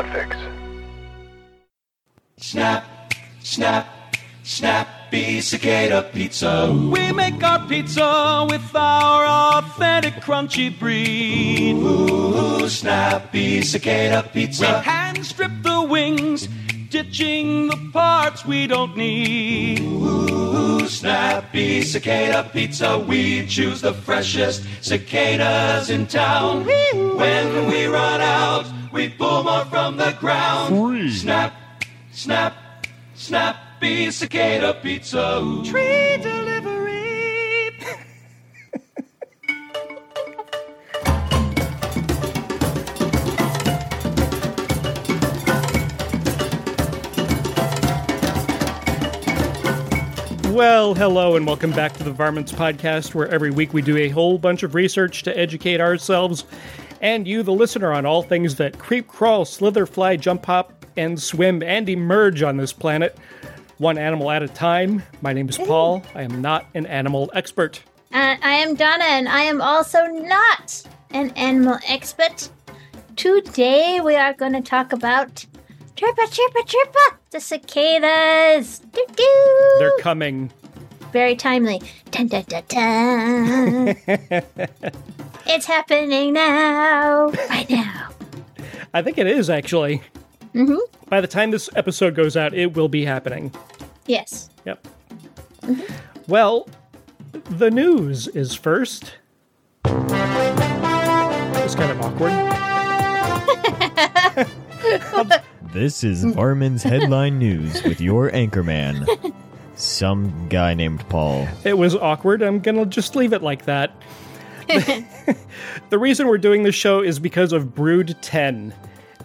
Podfix. Snap, snap, snappy cicada pizza. We make our pizza with our authentic crunchy breed. Ooh, snappy cicada We pizza. hand strip the wings, ditching the parts we don't need. Ooh, snappy cicada pizza. We choose the freshest cicadas in town. When we run out, we pull more from the ground. Snap, snap, snappy cicada pizza. Delivery. Well, hello, and welcome back to the Varmints Podcast, where every week we do a whole bunch of research to educate ourselves and you, the listener, on all things that creep, crawl, slither, fly, jump, hop, and swim and emerge on this planet, one animal at a time. My name is Paul. I am not an animal expert. Uh, I am Donna, and I am also not an animal expert. Today we are going to talk about chirpa chirpa chirpa the cicadas. Doo doo. They're coming. Very timely. Dun, dun, dun, dun. it's happening now, right now. I think it is actually. Mhm. By the time this episode goes out, it will be happening. Yes. Yep. Well, the news is first. It's kind of awkward. This is Varmints Headline News with your anchorman, some guy named Paul. It was awkward. I'm going to just leave it like that. the reason we're doing this show is because of Brood 10.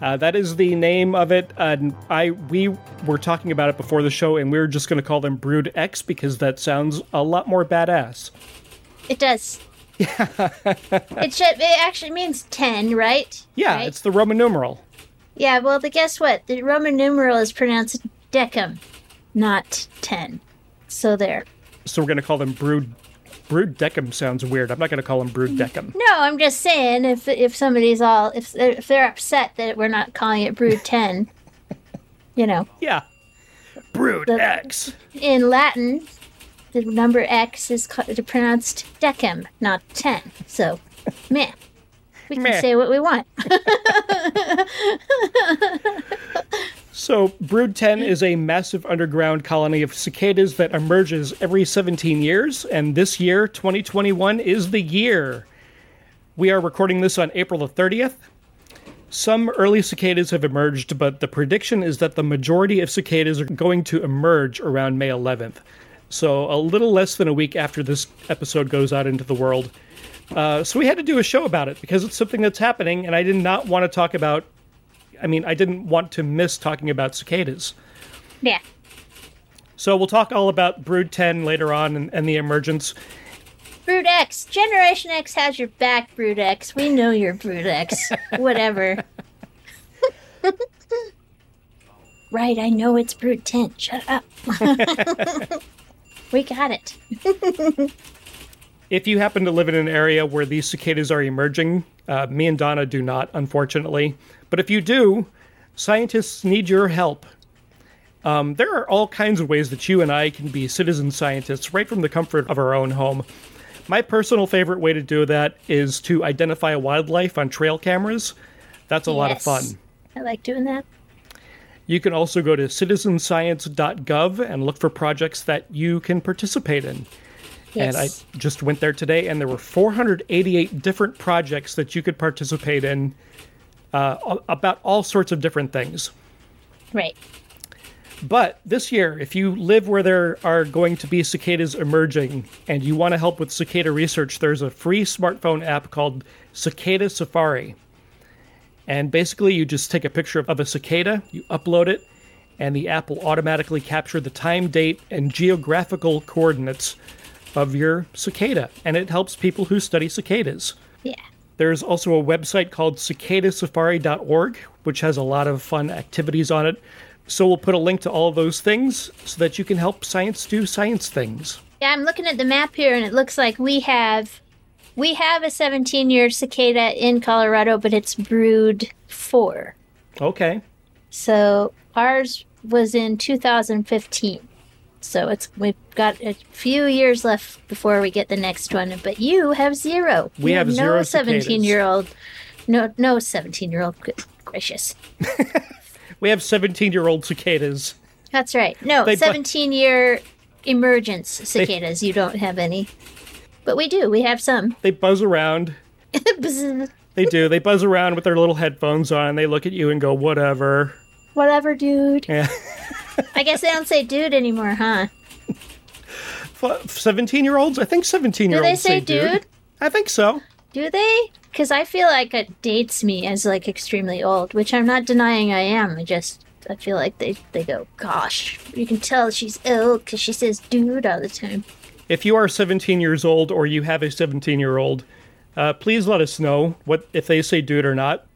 Uh, that is the name of it. And I we were talking about it before the show, and we were just going to call them Brood X because that sounds a lot more badass. It does. Yeah. it should. It actually means ten, right? Yeah, Right? it's the Roman numeral. Yeah. Well, the guess what? The Roman numeral is pronounced decum, not ten. So there. So we're going to call them Brood. Brood Decum sounds weird. I'm not going to call them Brood mm-hmm. Decum. No, I'm just saying if if somebody's all if they're, if they're upset that we're not calling it Brood ten, you know, Yeah. Brood The- X. in Latin, the number X is pronounced decem, not ten. So, meh. We can Meh. say what we want. So, Brood 10 is a massive underground colony of cicadas that emerges every 17 years, and this year, 2021, is the year. We are recording this on April the 30th. Some early cicadas have emerged, but the prediction is that the majority of cicadas are going to emerge around May 11th. So, a little less than a week after this episode goes out into the world. Uh, so, we had to do a show about it because it's something that's happening, and I did not want to talk about I mean, I didn't want to miss talking about cicadas. yeah. So we'll talk all about Brood 10 later on and, and the emergence. Brood X, Generation X has your back, Brood X. We know you're Brood X. Whatever. right, I know it's Brood 10. Shut up. we got it. If you happen to live in an area where these cicadas are emerging, uh, me and Donna do not, unfortunately. But if you do, scientists need your help. Um, there are all kinds of ways that you and I can be citizen scientists right from the comfort of our own home. My personal favorite way to do that is to identify wildlife on trail cameras. That's a lot of fun. I like doing that. You can also go to citizenscience.gov and look for projects that you can participate in. Yes. And I just went there today, and there were 488 different projects that you could participate in uh, about all sorts of different things. Right. But this year, if you live where there are going to be cicadas emerging and you want to help with cicada research, there's a free smartphone app called Cicada Safari. And basically, you just take a picture of a cicada, you upload it, and the app will automatically capture the time, date, and geographical coordinates of your cicada. And it helps people who study cicadas. Yeah. There's also a website called cicadasafari.org, which has a lot of fun activities on it. So we'll put a link to all of those things so that you can help science do science things. Yeah, I'm looking at the map here, and it looks like we have we have a 17 year cicada in Colorado, but it's brood four. Okay. So ours was in 2015. So it's we've got a few years left before we get the next one. But you have zero. We You have zero. No seventeen-year-old. No, no 17 year old. Gracious. We have 17 year old cicadas. That's right. No, They 17 year emergence cicadas. you don't have any. But we do. We have some. They buzz around. They do. They buzz around with their little headphones on. They look at you and go, whatever. Whatever, dude. Yeah. I guess they don't say dude anymore, huh? 17 year olds? I think 17 year Do olds they say dude? I think so. Do they? Because I feel like it dates me as like extremely old, which I'm not denying I am. I just I feel like they they go, gosh, you can tell she's ill because she says dude all the time. If you are 17 years old or you have a 17 year old, uh, please let us know what if they say dude or not.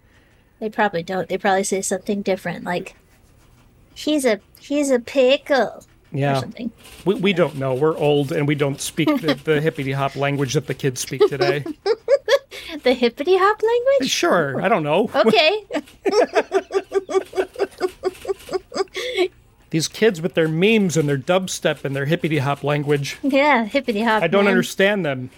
They probably don't. They probably say something different, like he's a he's a pickle Yeah. something. We, we don't know. We're old and we don't speak the, the hippity hop language that the kids speak today. The hippity hop language. Sure. I don't know. Okay. These kids with their memes and their dubstep and their hippity hop language. yeah, hippity hop. I don't man. understand them.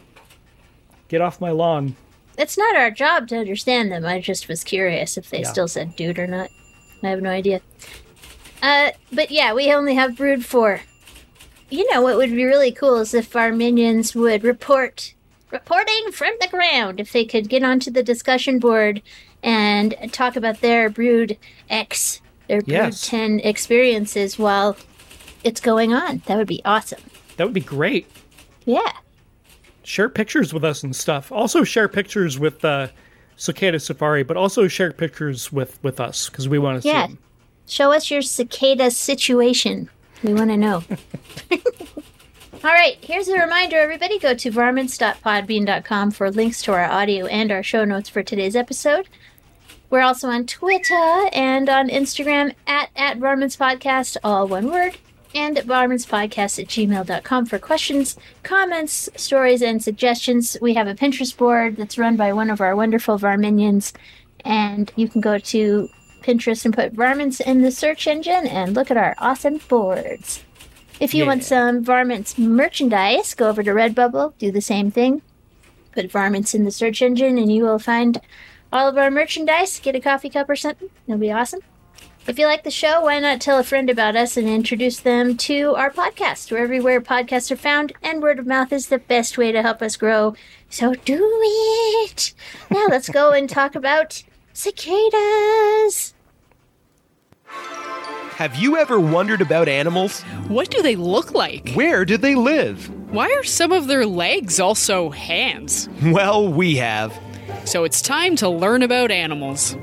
Get off my lawn. It's not our job to understand them. I just was curious if they Yeah. still said dude or not. I have no idea. Uh, but yeah, we only have brood four. You know what would be really cool is if our minions would report, reporting from the ground, if they could get onto the discussion board and talk about their brood X, their brood Yes. 10 experiences while it's going on. That would be awesome. That would be great. Yeah. Share pictures with us and stuff. Also share pictures with uh, Cicada Safari, but also share pictures with with us because we want to Yeah. see them. Show us your cicada situation. We want to know. All right, here's a reminder, everybody. Go to varmints.podbean.com for links to our audio and our show notes for today's episode. We're also on Twitter and on Instagram at, at Varmints Podcast, all one word, and at varmintspodcast at gmail.com for questions, comments, stories, and suggestions. We have a Pinterest board that's run by one of our wonderful Varminions, and you can go to Pinterest and put varmints in the search engine and look at our awesome boards. If you want some varmints merchandise, go over to Redbubble, do the same thing. Put varmints in the search engine and you will find all of our merchandise. Get a coffee cup or something. It'll be awesome. If you like the show, why not tell a friend about us and introduce them to our podcast? We're everywhere podcasts are found, and word of mouth is the best way to help us grow. So do it! Now let's go and talk about cicadas! Have you ever wondered about animals? What do they look like? Where do they live? Why are some of their legs also hands? Well, we have. So it's time to learn about animals.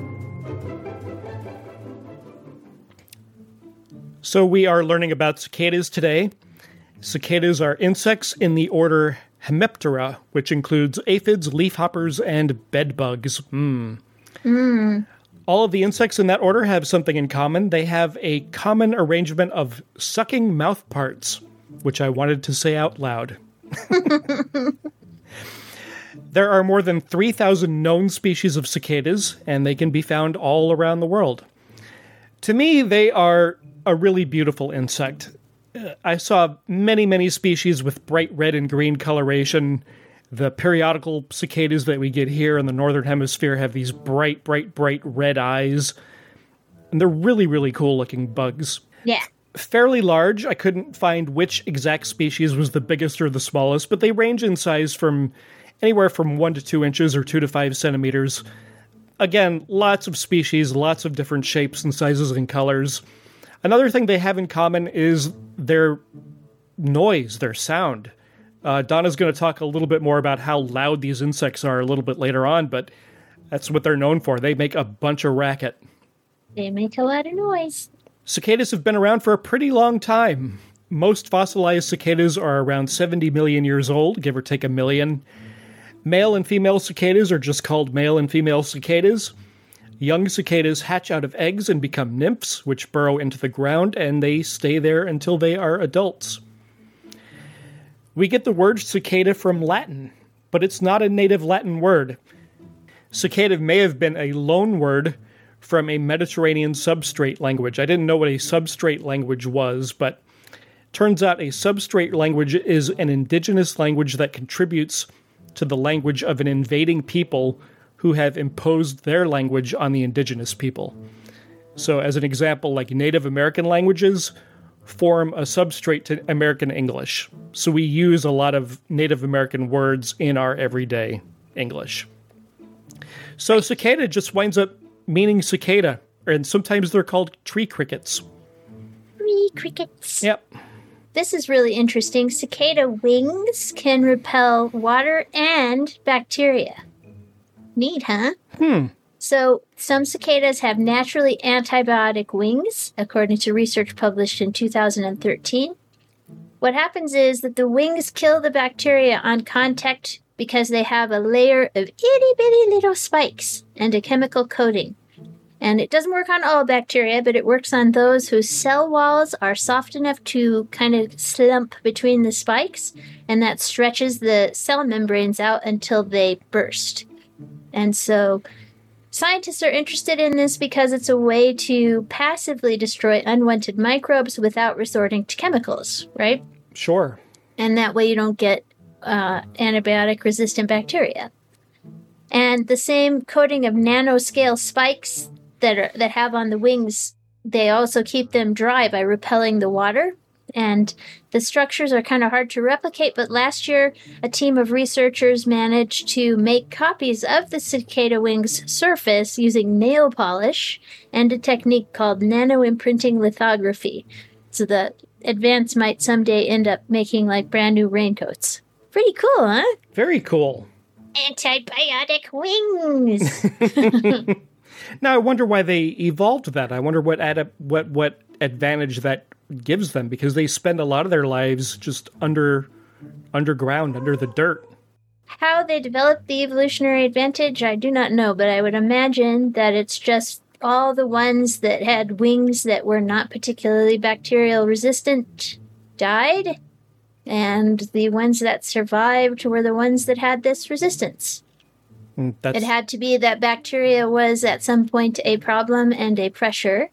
So we are learning about cicadas today. Cicadas are insects in the order Hemiptera, which includes aphids, leafhoppers, and bedbugs. Hmm. Hmm. All of the insects in that order have something in common. They have a common arrangement of sucking mouth parts, which I wanted to say out loud. there are more than 3,000 known species of cicadas, and they can be found all around the world. To me, they are a really beautiful insect. Uh, I saw many, many species with bright red and green coloration. The periodical cicadas that we get here in the northern hemisphere have these bright, bright, bright red eyes. And they're really, really cool looking bugs. Yeah. Fairly large. I couldn't find which exact species was the biggest or the smallest, but they range in size from anywhere from one to two inches or two to five centimeters. Again, lots of species, lots of different shapes and sizes and colors. Another thing they have in common is their noise, their sound. Uh, Donna's going to talk a little bit more about how loud these insects are a little bit later on, but that's what they're known for. They make a bunch of racket. They make a lot of noise. Cicadas have been around for a pretty long time. Most fossilized cicadas are around 70 million years old, give or take a million. Male and female cicadas are just called male and female cicadas. Young cicadas hatch out of eggs and become nymphs, which burrow into the ground and they stay there until they are adults. We get the word cicada from Latin, but it's not a native Latin word. Cicada may have been a loan word from a Mediterranean substrate language. I didn't know what a substrate language was, but turns out a substrate language is an indigenous language that contributes to the language of an invading people who have imposed their language on the indigenous people. So, as an example, like Native American languages form a substrate to American English. So, we use a lot of Native American words in our everyday English. So, cicada just winds up meaning cicada, and sometimes they're called tree crickets. Three crickets. Yep. This is really interesting. Cicada wings can repel water and bacteria. Neat, huh? Hmm. So, some cicadas have naturally antibiotic wings, according to research published in 2013. What happens is that the wings kill the bacteria on contact because they have a layer of itty bitty little spikes and a chemical coating. And it doesn't work on all bacteria, but it works on those whose cell walls are soft enough to kind of slump between the spikes, and that stretches the cell membranes out until they burst. And so scientists are interested in this because it's a way to passively destroy unwanted microbes without resorting to chemicals, right? Sure. and that way you don't get uh, antibiotic resistant bacteria. And the same coating of nanoscale spikes that are that have on the wings, they also keep them dry by repelling the water. And the structures are kind of hard to replicate, but last year a team of researchers managed to make copies of the cicada wing's surface using nail polish and a technique called nanoimprinting lithography. So the advance might someday end up making like brand new raincoats. Pretty cool, huh? Very cool. Antibiotic wings. Now I wonder why they evolved that. I wonder what adap- what what advantage that gives them because they spend a lot of their lives just under underground, under the dirt. How they developed the evolutionary advantage, I do not know, but I would imagine that it's just all the ones that had wings that were not particularly bacterial resistant died, and the ones that survived were the ones that had this resistance. Mm, That's It had to be that bacteria was at some point a problem and a pressure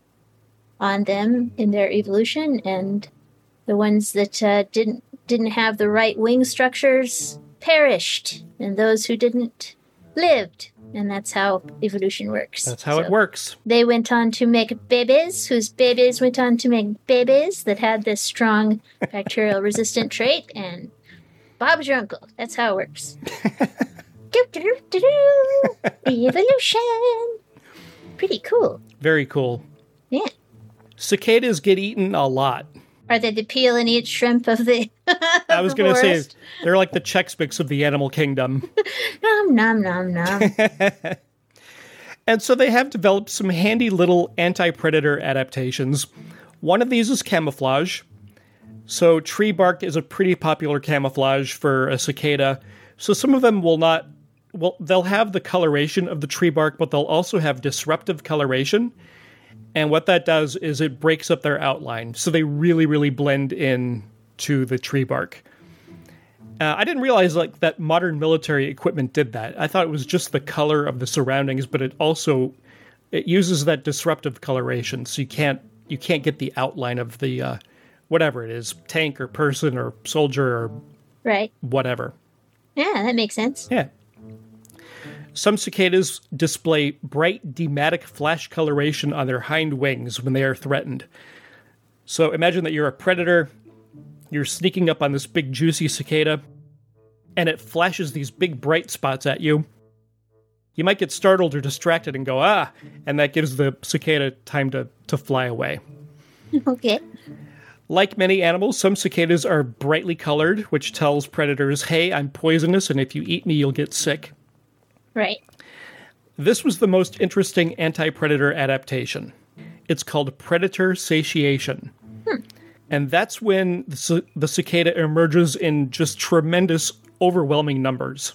on them in their evolution, and the ones that uh, didn't didn't have the right wing structures perished, and those who didn't lived, and that's how evolution works. that's how So it works. They went on to make babies, whose babies went on to make babies that had this strong bacterial resistant trait, and Bob's your uncle. That's how it works. Doo-doo-doo-doo-doo. Evolution. Pretty cool. Very cool. Yeah. Cicadas get eaten a lot. Are they the peel and eat shrimp of the? I was going to say they're like the Chex Mix of the animal kingdom. nom nom nom nom. And so they have developed some handy little anti predator adaptations. One of these is camouflage. So, tree bark is a pretty popular camouflage for a cicada. So, some of them will not, well, they'll have the coloration of the tree bark, but they'll also have disruptive coloration. And what that does is it breaks up their outline. So, they really, really blend in to the tree bark. Uh, I didn't realize like that modern military equipment did that. I thought it was just the color of the surroundings, but it also it uses that disruptive coloration, so you can't you can't get the outline of the uh, whatever it is, tank or person or soldier or right. whatever. Yeah, that makes sense. Yeah. Some cicadas display bright deimatic flash coloration on their hind wings when they are threatened. So imagine that you're a predator, you're sneaking up on this big juicy cicada, and it flashes these big bright spots at you. You might get startled or distracted and go, ah, and that gives the cicada time to, to fly away. Okay. Like many animals, some cicadas are brightly colored, which tells predators, hey, I'm poisonous, and if you eat me, you'll get sick. Right. This was the most interesting anti predator adaptation. It's called predator satiation. Hmm. And that's when the, the cicada emerges in just tremendous, overwhelming numbers.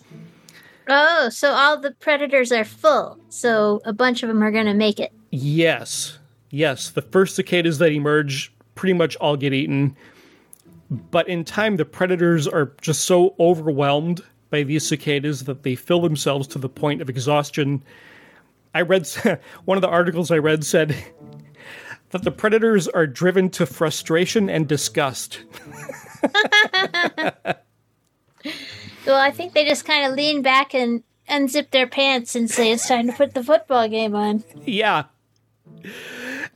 Oh, so all the predators are full. So a bunch of them are going to make it. Yes, yes, the first cicadas that emerge pretty much all get eaten. But in time, the predators are just so overwhelmed by these cicadas that they fill themselves to the point of exhaustion I read one of the articles I read said that the predators are driven to frustration and disgust. Well, I think they just kind of lean back and unzip their pants and say it's time to put the football game on. Yeah.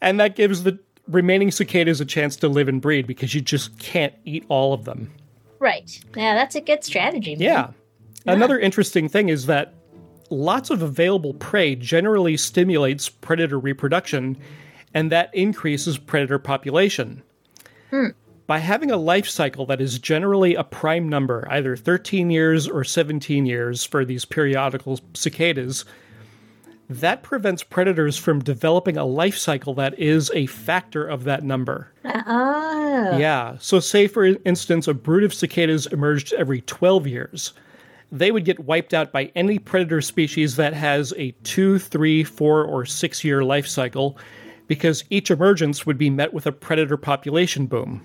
And that gives the remaining cicadas a chance to live and breed because you just can't eat all of them. Right. Yeah, that's a good strategy. man. Yeah. Another interesting thing is that lots of available prey generally stimulates predator reproduction, and that increases predator population. Hmm. By having a life cycle that is generally a prime number, either 13 years or 17 years for these periodical cicadas, that prevents predators from developing a life cycle that is a factor of that number. Oh. Yeah. So, say for instance, a brood of cicadas emerged every 12 years. They would get wiped out by any predator species that has a two, three, four, or six year life cycle because each emergence would be met with a predator population boom.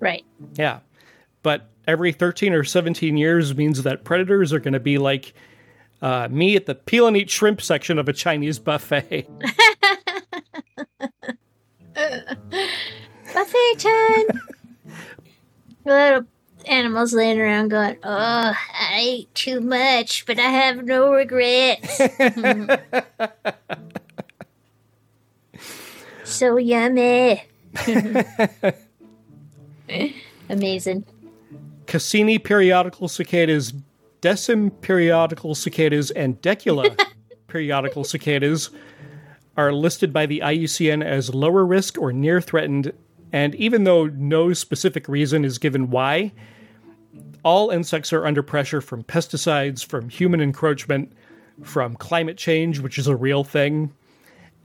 Right. Yeah. But every 13 or 17 years means that predators are going to be like uh, me at the peel and eat shrimp section of a Chinese buffet. Buffet time. Little animals laying around going, "Oh, I ate too much, but I have no regrets." so yummy. Amazing. Cassini periodical cicadas, Decim periodical cicadas, and Decula periodical cicadas are listed by the IUCN as lower risk or near threatened, and even though no specific reason is given why, all insects are under pressure from pesticides, from human encroachment, from climate change, which is a real thing.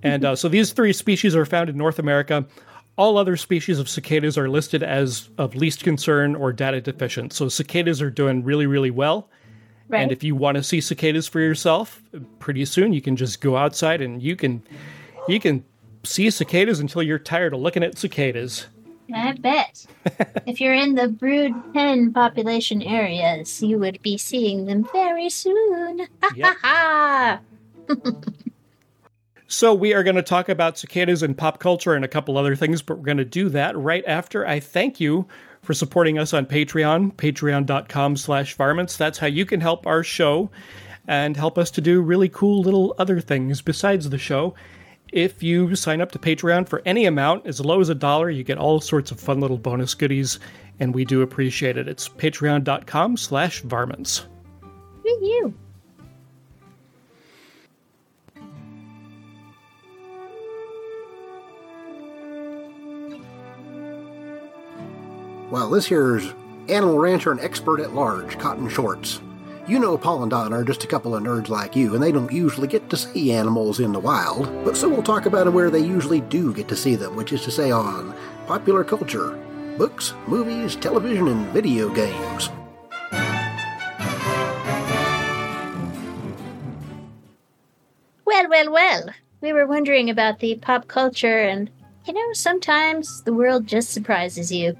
And uh, so these three species are found in North America. All other species of cicadas are listed as of least concern or data deficient. So cicadas are doing really, really well. Right. And if you want to see cicadas for yourself, pretty soon you can just go outside and you can you can see cicadas until you're tired of looking at cicadas. I bet. if you're in the brood ten population areas, you would be seeing them very soon. Ha ha ha! So we are going to talk about cicadas and pop culture and a couple other things, but we're going to do that right after I thank you for supporting us on Patreon, patreon.com slash varmints. That's how you can help our show and help us to do really cool little other things besides the show. If you sign up to Patreon for any amount, as low as a dollar, you get all sorts of fun little bonus goodies, and we do appreciate it. It's patreon.com slash varmints. Woo you. Well, this here's animal rancher and expert at large, Cotton Shorts. You know Paul and Don are just a couple of nerds like you, and they don't usually get to see animals in the wild. But so we'll talk about where they usually do get to see them, which is to say on popular culture, books, movies, television, and video games. Well, well, well. We were wondering about the pop culture, and you know, sometimes the world just surprises you.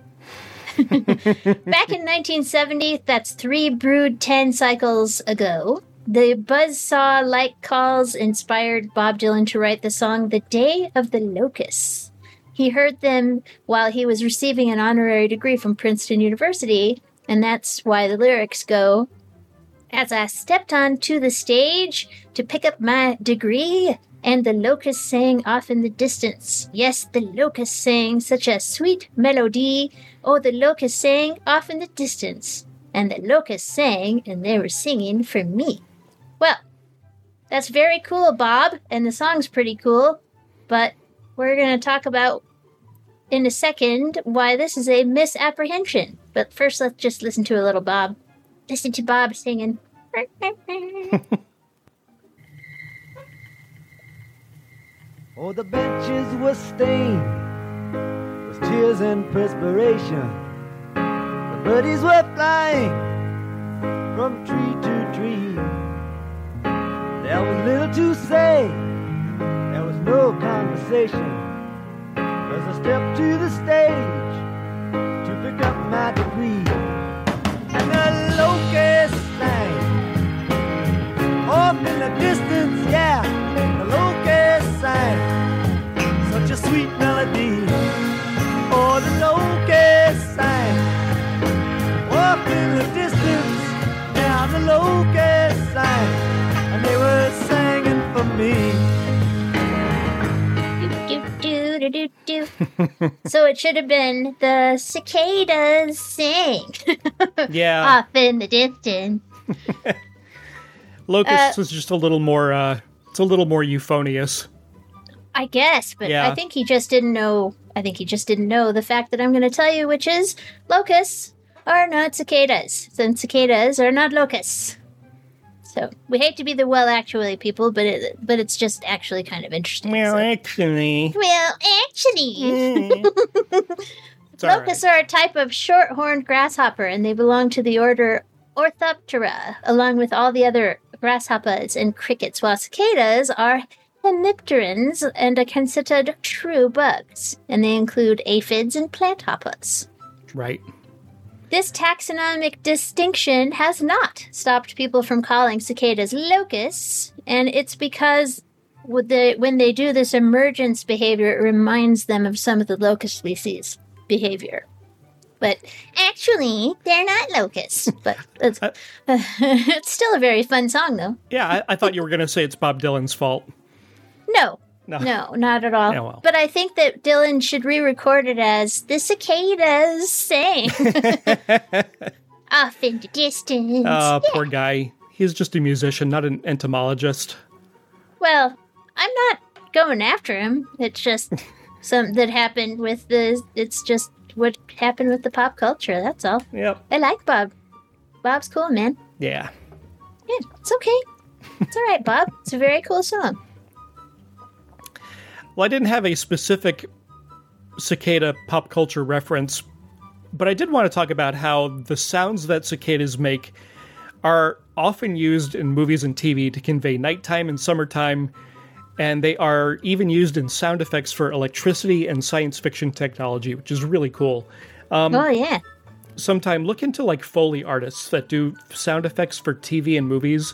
Back in 1970, that's three brood 10 cycles ago, the buzzsaw like calls inspired Bob Dylan to write the song The Day of the Locusts. He heard them while he was receiving an honorary degree from Princeton University, and that's why the lyrics go as I stepped onto the stage to pick up my degree, and the locusts sang off in the distance. Yes, the locusts sang such a sweet melody. Oh, the locusts sang off in the distance. And the locusts sang, and they were singing for me. Well, that's very cool, Bob, and the song's pretty cool, but we're going to talk about in a second why this is a misapprehension. But first, let's just listen to a little Bob. Listen to Bob singing. Oh, the benches were stained tears and perspiration. The birdies were flying from tree to tree. There was little to say, there was no conversation. As I stepped to the stage to pick up my degree, so it should have been the cicadas sing Yeah, off in the distance. Locust uh, is just a little more. uh It's a little more euphonious. I guess, but Yeah. I think he just didn't know. I think he just didn't know the fact that I'm going to tell you, which is locusts are not cicadas, and cicadas are not locusts. So we hate to be the well, actually, people, but it, but it's just actually kind of interesting. Well, so- actually, well, actually, all locusts right. are a type of short-horned grasshopper, and they belong to the order Orthoptera, along with all the other grasshoppers and crickets, while cicadas are hemipterans and are considered true bugs, and they include aphids and plant hoppers. Right. This taxonomic distinction has not stopped people from calling cicadas locusts, and it's because the, when they do this emergence behavior, it reminds them of some of the locust species behavior. But actually, they're not locusts. But it's, it's still a very fun song, though. Yeah, I, I thought you were going to say it's Bob Dylan's fault. No, No. no, not at all. Yeah, well. But I think that Dylan should re-record it as the cicadas sing off in the distance. Uh, poor guy. He's just a musician, not an entomologist. Well, I'm not going after him. It's just some that happened with the. It's just what happened with the pop culture. That's all. Yep. I like Bob. Bob's cool, man. Yeah. Yeah, it's okay. It's all right, Bob. It's a very cool song. Well, I didn't have a specific cicada pop culture reference, but I did want to talk about how the sounds that cicadas make are often used in movies and TV to convey nighttime and summertime, and they are even used in sound effects for electricity and science fiction technology, which is really cool. oh yeah. Sometime look into like Foley artists that do sound effects for TV and movies.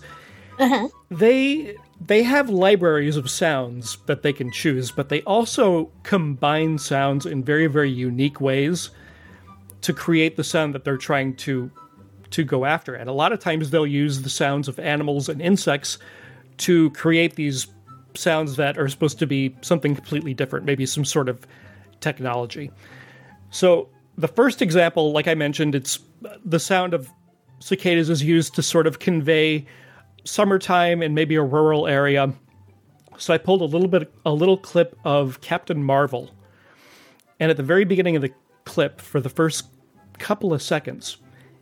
Uh-huh. They they have libraries of sounds that they can choose, but they also combine sounds in very very unique ways to create the sound that they're trying to to go after. And a lot of times they'll use the sounds of animals and insects to create these sounds that are supposed to be something completely different, maybe some sort of technology. So the first example, like I mentioned, it's the sound of cicadas is used to sort of convey summertime in maybe a rural area. So I pulled a little bit, a little clip of Captain Marvel, and at the very beginning of the clip, for the first couple of seconds,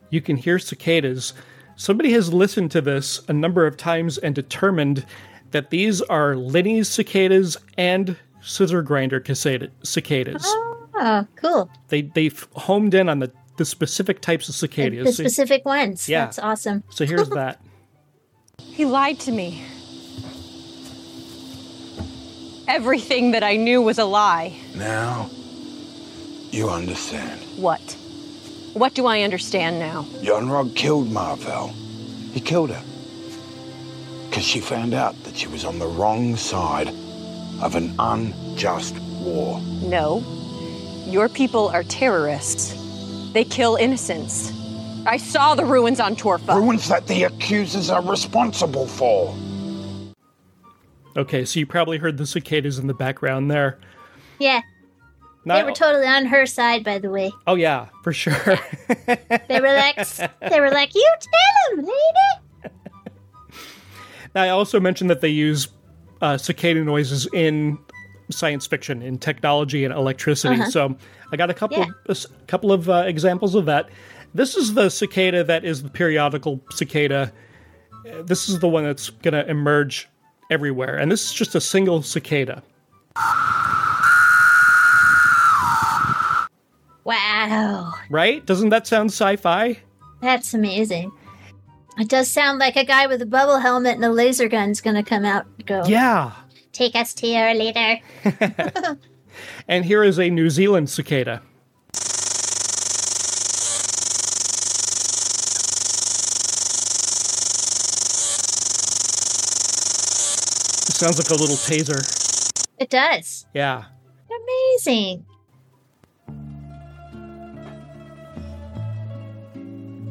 you can hear cicadas. Somebody has listened to this a number of times and determined that these are Linne's cicadas and scissor grinder cicadas. Oh, cool. They they've homed in on the, the specific types of The, cicadas. the So- specific ones. Yeah. That's awesome. so here's that. He lied to me. Everything that I knew was a lie. Now, you understand. What? What do I understand now? Yon-Rogg killed Mar-Vell. He killed her. Because she found out that she was on the wrong side of an unjust war. No. Your people are terrorists. They kill innocents. I saw the ruins on Torfa. Ruins that the accusers are responsible for. Okay, so you probably heard the cicadas in the background there. Yeah. Not- They were totally on her side, by the way. oh yeah, for sure. They were like, they were like, you tell him, lady. now, I also mentioned that they use uh, cicada noises in science fiction, in technology and electricity. So I got a couple Uh-huh. Yeah. a s- couple of uh, examples of that. This is the cicada that is the periodical cicada. This is the one that's going to emerge everywhere, and this is just a single cicada. Wow. Right? Doesn't that sound sci-fi? That's amazing. It does sound like a guy with a bubble helmet and a laser gun's gonna come out and go. Yeah. Take us to your leader. And here is a New Zealand cicada. Sounds like a little taser. It does. Yeah. Amazing.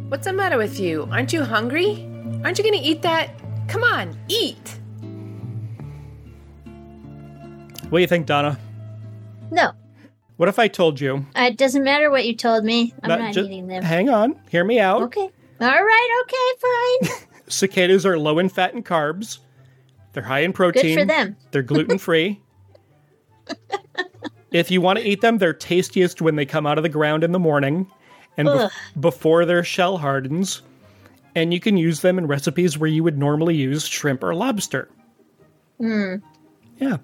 What's the matter with you? Aren't you hungry? Aren't you gonna eat that? Come on, eat! What do you think, Donna? No, What if I told you? Uh, it doesn't matter what you told me. I'm Not not, ju- eating them. Hang on, hear me out. Okay. All right. Okay. Fine. Cicadas are low in fat and carbs. They're high in protein. Good for them. They're gluten free. if you want to eat them, they're tastiest when they come out of the ground in the morning and Ugh. before their shell hardens. And you can use them in recipes where you would normally use shrimp or lobster. Hmm. Yeah.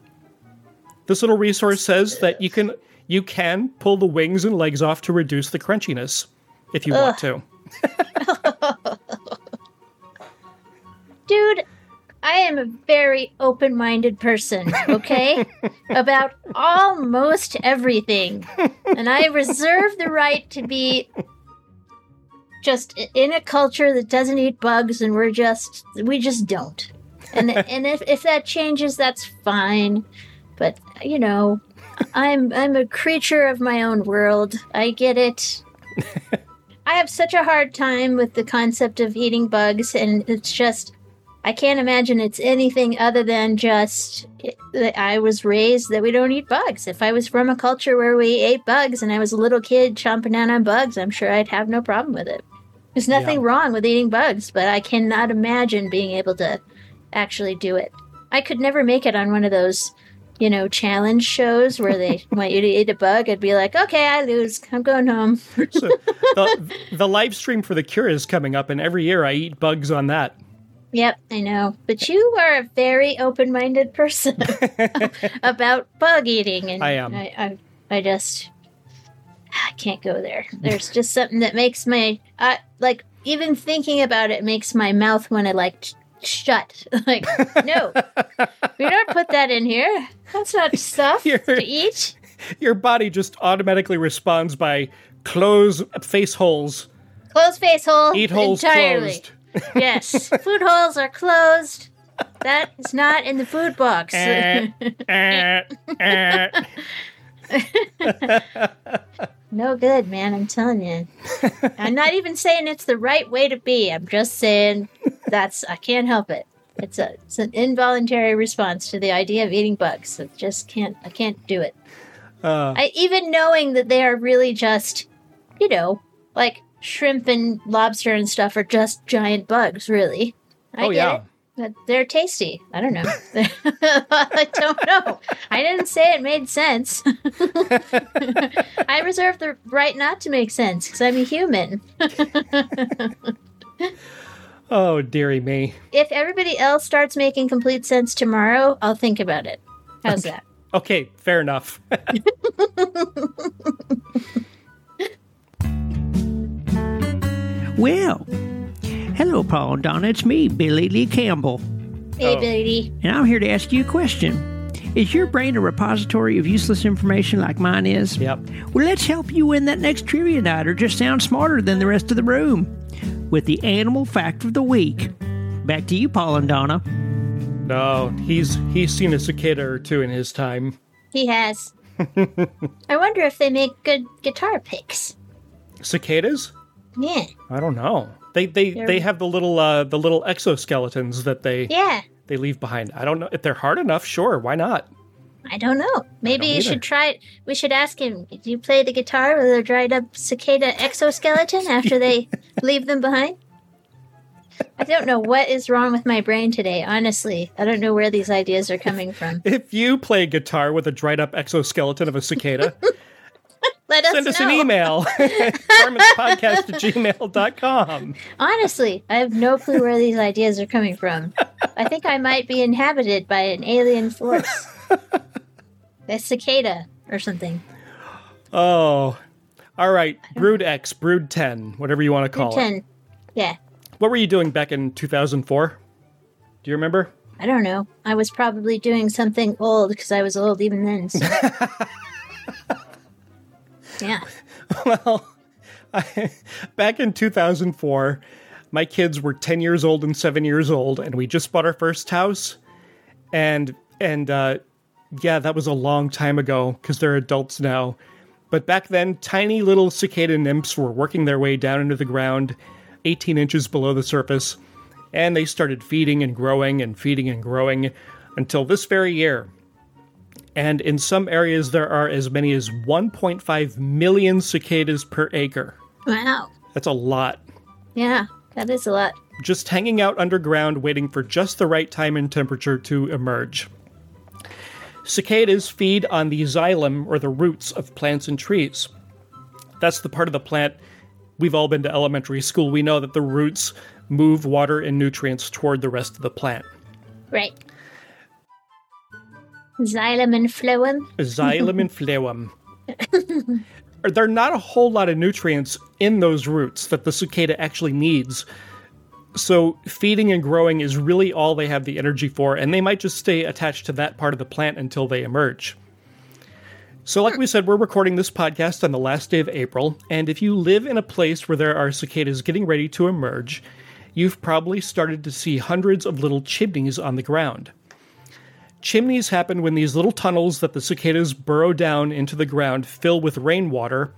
This little resource says that you can you can pull the wings and legs off to reduce the crunchiness if you want to. Dude, I am a very open minded person, okay? About almost everything. And I reserve the right to be just in a culture that doesn't eat bugs and we're just we just don't. And and if, if that changes that's fine. But you know, I'm I'm a creature of my own world. I get it. I have such a hard time with the concept of eating bugs, and it's just, I can't imagine it's anything other than just that I was raised that we don't eat bugs. If I was from a culture where we ate bugs and I was a little kid chomping down on bugs, I'm sure I'd have no problem with it. There's nothing Yeah. wrong with eating bugs, but I cannot imagine being able to actually do it. I could never make it on one of those, you know, challenge shows where they want you to eat a bug. I'd be like, okay, I lose. I'm going home. So the, the live stream for the cure is coming up, and every year I eat bugs on that. Yep, I know. But you are a very open-minded person about bug eating, and I am. I, I, I just, I can't go there. There's just something that makes my, uh, like, even thinking about it makes my mouth want to like shut. like, no, we don't put that in here. That's not stuff to eat. Your body just automatically responds by close face holes. Close face hole. Eat holes entirely. closed. Yes, food halls are closed. That is not in the food box. Eh, eh, eh. No good, man. I'm telling you. I'm not even saying it's the right way to be. I'm just saying that's I can't help it. It's a it's an involuntary response to the idea of eating bugs. I just can't I can't do it. Uh, I even knowing that they are really just, you know, like shrimp and lobster and stuff are just giant bugs, really. I Oh, get yeah. it. But they're tasty. I don't know. I don't know. I didn't say it made sense. I reserve the right not to make sense because I'm a human. oh, dearie me. if everybody else starts making complete sense tomorrow, I'll think about it. How's that? Okay, fair enough. Well, hello, Paul and Donna. It's me, Billy Lee Campbell, Hey, oh. Billy. and I'm here to ask you a question. Is your brain a repository of useless information like mine is? Yep. Well, let's help you win that next trivia night or just sound smarter than the rest of the room with the animal fact of the week. Back to you, Paul and Donna. No, he's he's seen a cicada or two in his time. He has. I wonder if they make good guitar picks. Cicadas? Yeah. I don't know. They they They're- they have the little uh the little exoskeletons that they Yeah. they leave behind. I don't know if they're hard enough. Sure, why not? I don't know. Maybe you either. should try it. We should ask him. Do you play the guitar with a dried up cicada exoskeleton after they leave them behind? I don't know what is wrong with my brain today. Honestly, I don't know where these ideas are coming from. If you play guitar with a dried up exoskeleton of a cicada, Let us send us know. an email. Podcast at gmail.com. Honestly, I have no clue where these ideas are coming from. I think I might be inhabited by an alien force. A cicada or something. Oh. All right. Brood X, Brood 10, whatever you want to call it. Ten. Yeah. What were you doing back in 2004? Do you remember? I don't know. I was probably doing something old because I was old even then. So. yeah. well, I, back in 2004, my kids were 10 years old and 7 years old and we just bought our first house and and uh yeah, that was a long time ago cuz they're adults now. But back then, tiny little cicada nymphs were working their way down into the ground 18 inches below the surface and they started feeding and growing and feeding and growing until this very year. And in some areas, there are as many as 1.5 million cicadas per acre. Wow. That's a lot. Yeah, that is a lot. Just hanging out underground, waiting for just the right time and temperature to emerge. Cicadas feed on the xylem, or the roots of plants and trees. That's the part of the plant we've all been to elementary school. We know that the roots move water and nutrients toward the rest of the plant. Right. Xylem and phloem. Xylem and phloem. There are not a whole lot of nutrients in those roots that the cicada actually needs. So feeding and growing is really all they have the energy for, and they might just stay attached to that part of the plant until they emerge. So, like we said, we're recording this podcast on the last day of April, and if you live in a place where there are cicadas getting ready to emerge, you've probably started to see hundreds of little chimneys on the ground. Chimneys happen when these little tunnels that the cicadas burrow down into the ground fill with rainwater.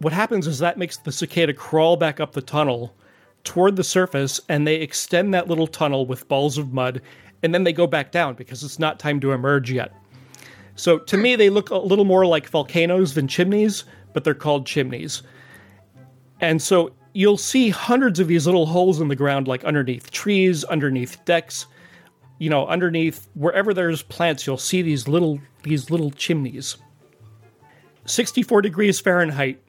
What happens is that makes the cicada crawl back up the tunnel toward the surface, and they extend that little tunnel with balls of mud, and then they go back down because it's not time to emerge yet. So to me, they look a little more like volcanoes than chimneys, but they're called chimneys. And so you'll see hundreds of these little holes in the ground, like underneath trees, underneath decks, you know, underneath wherever there's plants, you'll see these little these little chimneys. 64 degrees Fahrenheit.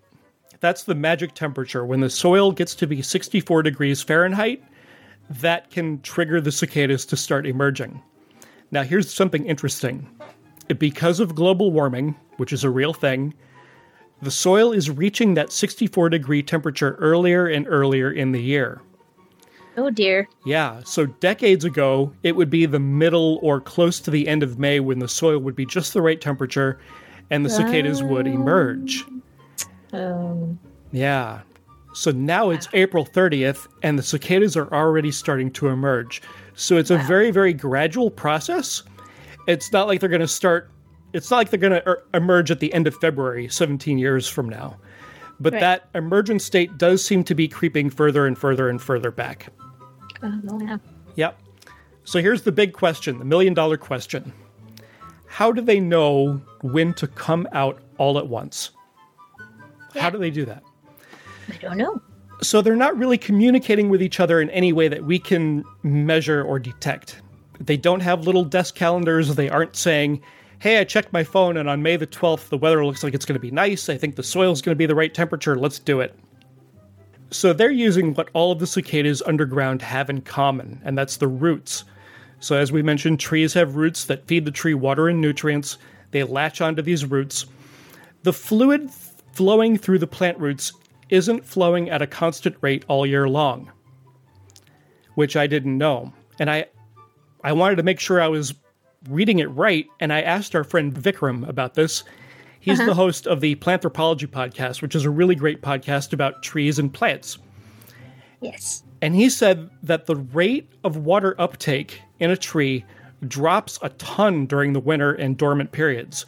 That's the magic temperature. When the soil gets to be 64 degrees Fahrenheit, that can trigger the cicadas to start emerging. Now, here's something interesting. Because of global warming, which is a real thing, the soil is reaching that 64 degree temperature earlier and earlier in the year. Oh dear. Yeah, so decades ago, it would be the middle or close to the end of May when the soil would be just the right temperature and the cicadas would emerge. Um, Yeah. So now it's April 30th and the cicadas are already starting to emerge. So it's a very, very gradual process. It's not like they're going to start, it's not like they're going to emerge at the end of February, 17 years from now. But Right. that emergent state does seem to be creeping further and further and further back. Yep. So here's the big question, the million dollar question. How do they know when to come out all at once? How do they do that? I don't know. So they're not really communicating with each other in any way that we can measure or detect. They don't have little desk calendars. They aren't saying, hey, I checked my phone and on May the 12th, the weather looks like it's going to be nice. I think the soil's going to be the right temperature. Let's do it. So they're using what all of the cicadas underground have in common, and that's the roots. So, as we mentioned, trees have roots that feed the tree water and nutrients. They latch onto these roots. The fluid flowing through the plant roots isn't flowing at a constant rate all year long, which I didn't know. And I, I wanted to make sure I was reading it right, and I asked our friend Vikram about this. He's Uh-huh. the host of the Planthropology podcast, which is a really great podcast about trees and plants. Yes. And he said that the rate of water uptake in a tree drops a ton during the winter and dormant periods.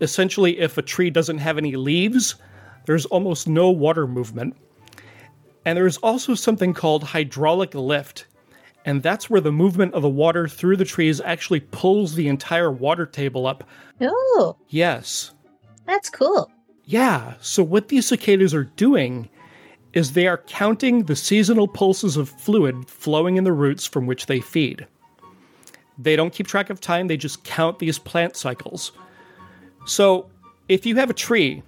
Essentially, if a tree doesn't have any leaves, there's almost no water movement. And there's also something called hydraulic lift. And that's where the movement of the water through the trees actually pulls the entire water table up. Oh, Yes. That's cool. Yeah, so what these cicadas are doing is they are counting the seasonal pulses of fluid flowing in the roots from which they feed. They don't keep track of time, they just count these plant cycles. So, if you have a tree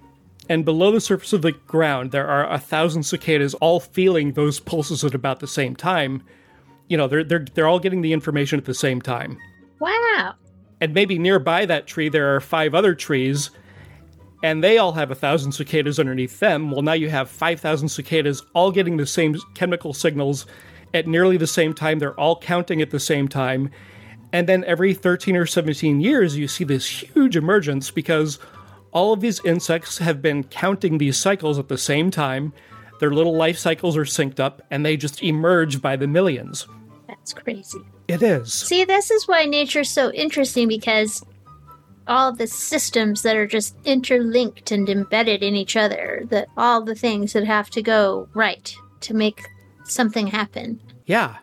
and below the surface of the ground there are a thousand cicadas all feeling those pulses at about the same time, you know, they're, they're, they're all getting the information at the same time Wow. and maybe nearby that tree there are five other trees and they all have a thousand cicadas underneath them. Well now you have 5000 cicadas all getting the same chemical signals at nearly the same time. They're all counting at the same time. And then every 13 or 17 years you see this huge emergence because all of these insects have been counting these cycles at the same time. Their little life cycles are synced up and they just emerge by the millions. That's crazy. it is. See, this is why nature's so interesting because all the systems that are just interlinked and embedded in each other, that all the things that have to go right to make something happen. yeah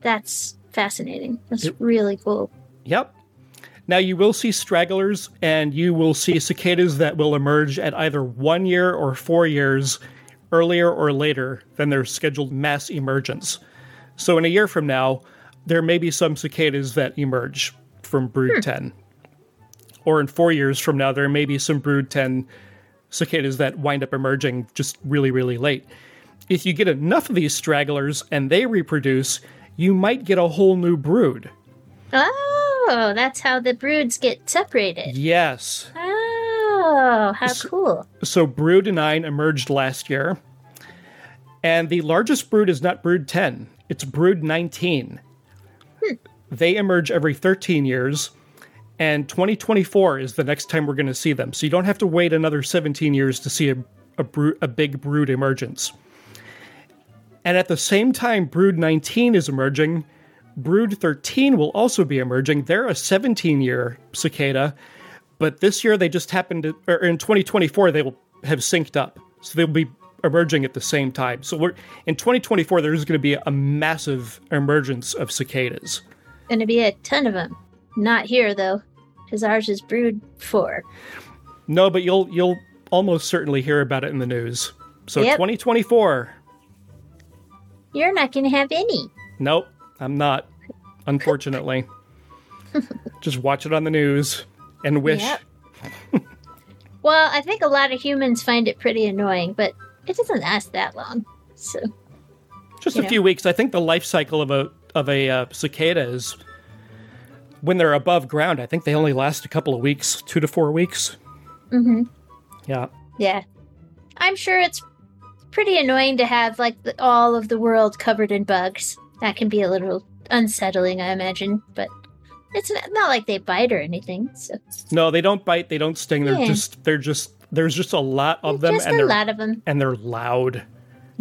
That's fascinating. That's really cool. Yep. Now, you will see stragglers and you will see cicadas that will emerge at either one year or four years earlier or later than their scheduled mass emergence. So, in a year from now, there may be some cicadas that emerge from Brood hmm. 10. Or in four years from now, there may be some Brood 10 cicadas that wind up emerging just really, really late. If you get enough of these stragglers and they reproduce, you might get a whole new brood. Oh, that's how the broods get separated. Yes. Oh, how cool. So Brood 9 emerged last year. And the largest brood is not Brood 10, it's Brood 19. Hmm. They emerge every 13 years, and 2024 is the next time we're going to see them. So you don't have to wait another 17 years to see a, a, a big brood emergence. And at the same time, Brood 19 is emerging, Brood 13 will also be emerging. They're a 17 year cicada, but this year they just happened to, or in 2024, they will have synced up. So they'll be emerging at the same time. So we're in 2024, there's going to be a massive emergence of cicadas. Gonna be a ton of them. Not here though, because ours is Brood 4. No, but you'll you'll almost certainly hear about it in the news. So Yep. 2024. You're not gonna have any. Nope, I'm not. Unfortunately. just watch it on the news and wish. Yep. Well, I think a lot of humans find it pretty annoying, but it doesn't last that long. So, Just a know. few weeks. I think the life cycle of a of a uh, cicada is when they're above ground. I think they only last a couple of weeks, two to four weeks. Mm-hmm. Yeah. yeah. I'm sure it's pretty annoying to have like the, all of the world covered in bugs. That can be a little unsettling, I imagine, but it's not, like they bite or anything. So, No, they don't bite. They don't sting. They're Yeah. just they're just there's just a lot of them, just and a they're lot of them. and they're loud.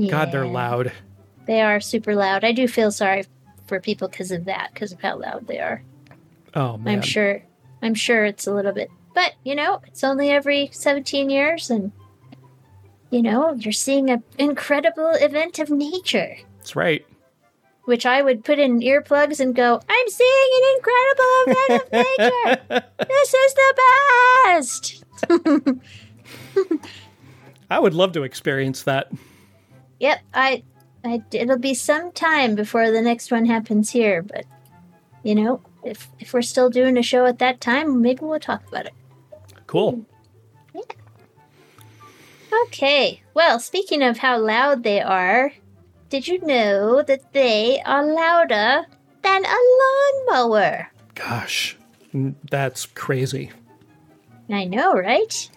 God, they're loud. They are super loud. I do feel sorry for people because of that, because of how loud they are. Oh man. I'm sure. I'm sure it's a little bit, but you know, it's only every 17 years, and you know, you're seeing an incredible event of nature, That's right. which I would put in earplugs and go, "I'm seeing an incredible event of nature. This is the best." I would love to experience that. Yep, I, I. It'll be some time before the next one happens here, but you know, if if we're still doing a show at that time, maybe we'll talk about it. Cool. Okay. Well, speaking of how loud they are, did you know that they are louder than a lawnmower? Gosh, that's crazy. I know, right?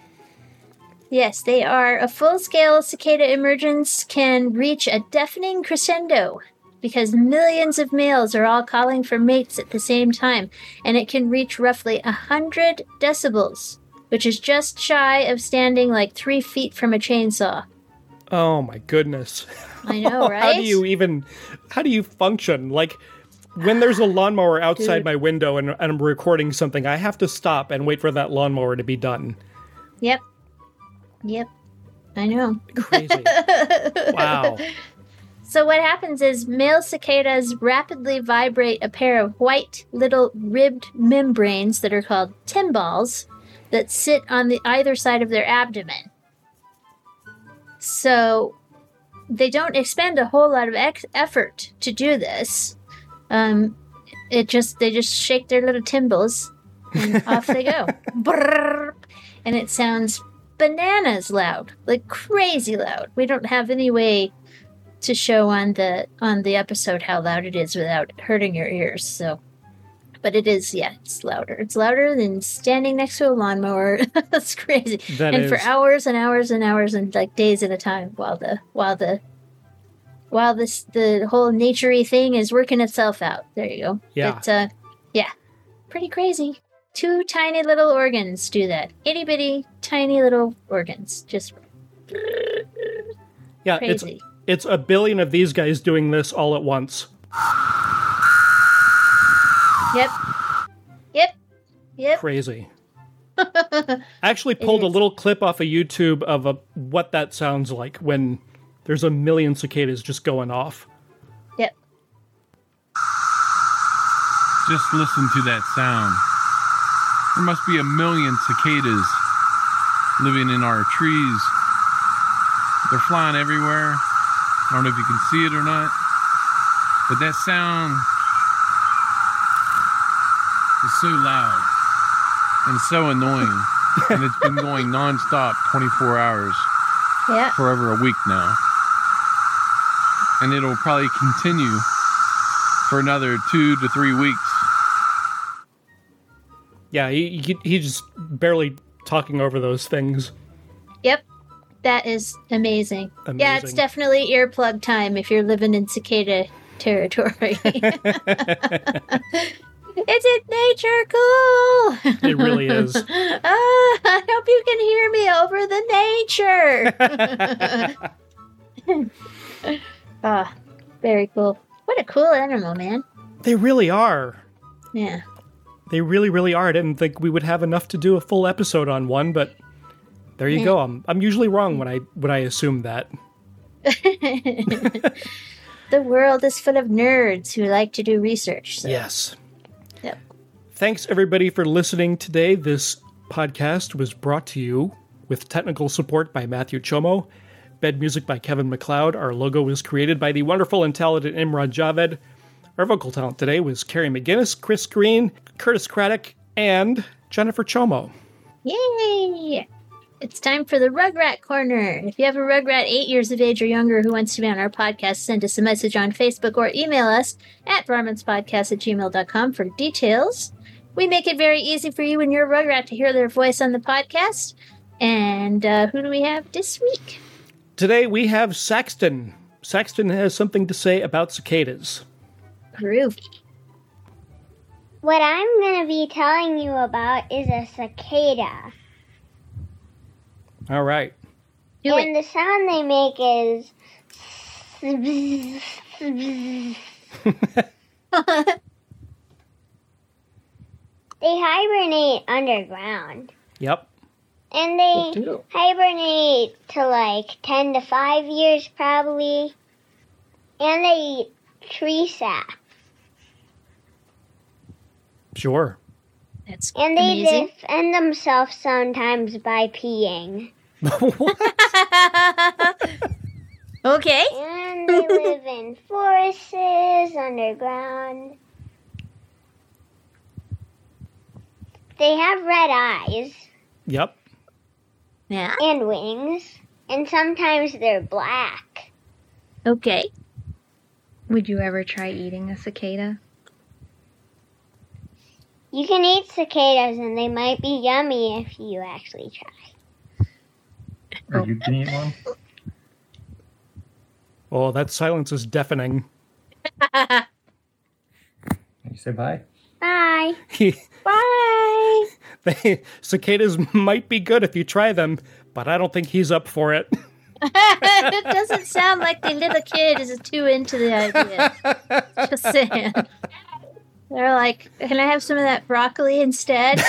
Yes, they are. A full scale cicada emergence can reach a deafening crescendo because millions of males are all calling for mates at the same time, and it can reach roughly 100 decibels, which is just shy of standing like three feet from a chainsaw. Oh my goodness. I know, right? How do you even how do you function? Like when there's a lawnmower outside Dude. my window and, and I'm recording something, I have to stop and wait for that lawnmower to be done. Yep. Yep. I know. Crazy. wow. So what happens is male cicadas rapidly vibrate a pair of white little ribbed membranes that are called timbals that sit on the either side of their abdomen. So they don't expend a whole lot of ex- effort to do this. Um, it just they just shake their little timbals and off they go. Brrrr. and it sounds bananas loud, like crazy loud. We don't have any way to show on the on the episode how loud it is without hurting your ears. So, but it is, yeah, it's louder. It's louder than standing next to a lawnmower. That's crazy. That and for hours and hours and hours and like days at a time while the while the while this the whole naturey thing is working itself out. There you go. Yeah. But, uh, yeah, pretty crazy. Two tiny little organs do that. Itty bitty, tiny little organs. Just Yeah, Crazy. it's it's a billion of these guys doing this all at once. Yep. Yep. Yep. Crazy. I actually pulled a little clip off of YouTube of a, what that sounds like when there's a million cicadas just going off. Yep. Just listen to that sound. There must be a million cicadas living in our trees. They're flying everywhere. I don't know if you can see it or not, but that sound is so loud and so annoying. and it's been going nonstop 24 hours Yeah. for over a week now. And it'll probably continue for another two to three weeks. Yeah, he, he he's just barely talking over those things. Yep. That is amazing. Yeah, it's definitely earplug time if you're living in cicada territory. Isn't nature cool? It really is. Ah, I hope you can hear me over the nature. ah, very cool. What a cool animal, man. They really are. Yeah. They really, really are. I didn't think we would have enough to do a full episode on one, but there you go. I'm I'm usually wrong when I when I assume that. the world is full of nerds who like to do research. So. Yes. Yep. Thanks everybody for listening today. This podcast was brought to you with technical support by Matthew Chomo, bed music by Kevin MacLeod. Our logo was created by the wonderful and talented Imran Javed. Our vocal talent today was Carrie McGinnis, Chris Green, Curtis Craddock, and Jennifer Chomo. Yay! It's time for the Rugrat Corner. If you have a Rugrat eight years of age or younger who wants to be on our podcast, send us a message on Facebook or email us at varmintspodcast at gmail.com for details. We make it very easy for you and your Rugrat to hear their voice on the podcast. And uh, who do we have this week? Today we have Saxton. Saxton has something to say about cicadas. Groovy. What I'm going to be telling you about is a cicada. All right. and the sound they make is. they hibernate underground. Yep. And they They hibernate to like 10 to 5 years probably. And they eat tree sap. Sure. That's And they amazing. defend themselves sometimes by peeing. okay. And they live in forests, underground. They have red eyes Yep. Yeah. and wings, and sometimes they're black. Okay. Would you ever try eating a cicada? You can eat cicadas, and they might be yummy if you actually try. Or oh. you can eat one. Oh, that silence is deafening. You say bye. Bye. Bye. They, cicadas might be good if you try them, but I don't think he's up for it. it doesn't sound like the little kid is too into the idea. Just saying. They're like, can I have some of that broccoli instead?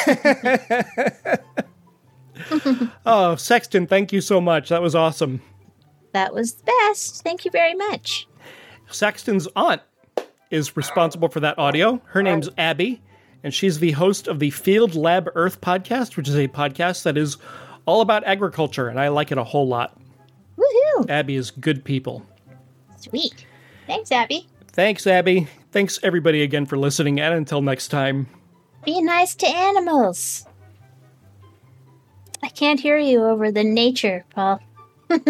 Oh, Sexton, thank you so much. That was awesome. that was the best. Thank you very much. Sexton's aunt is responsible for that audio. Her name's Abby, and she's the host of the Field Lab Earth podcast, which is a podcast that is all about agriculture, and I like it a whole lot. Woohoo! Abby is good people. Sweet. Thanks, Abby. Thanks, Abby. Thanks, everybody, again for listening, and until next time. Be nice to animals. I can't hear you over the nature, Paul. What?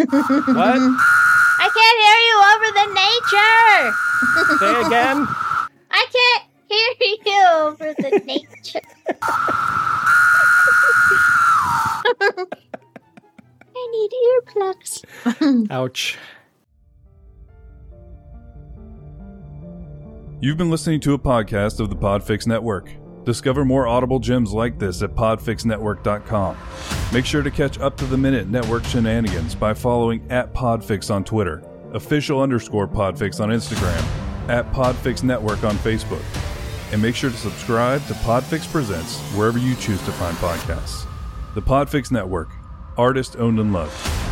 I can't hear you over the nature. Say again? I can't hear you over the nature. I need earplugs. Ouch. You've been listening to a podcast of the Podfix Network. Discover more audible gems like this at podfixnetwork.com. Make sure to catch up to the minute network shenanigans by following at Podfix on Twitter, official underscore Podfix on Instagram, at Podfix Network on Facebook. And make sure to subscribe to Podfix Presents wherever you choose to find podcasts. The Podfix Network, artist owned and loved.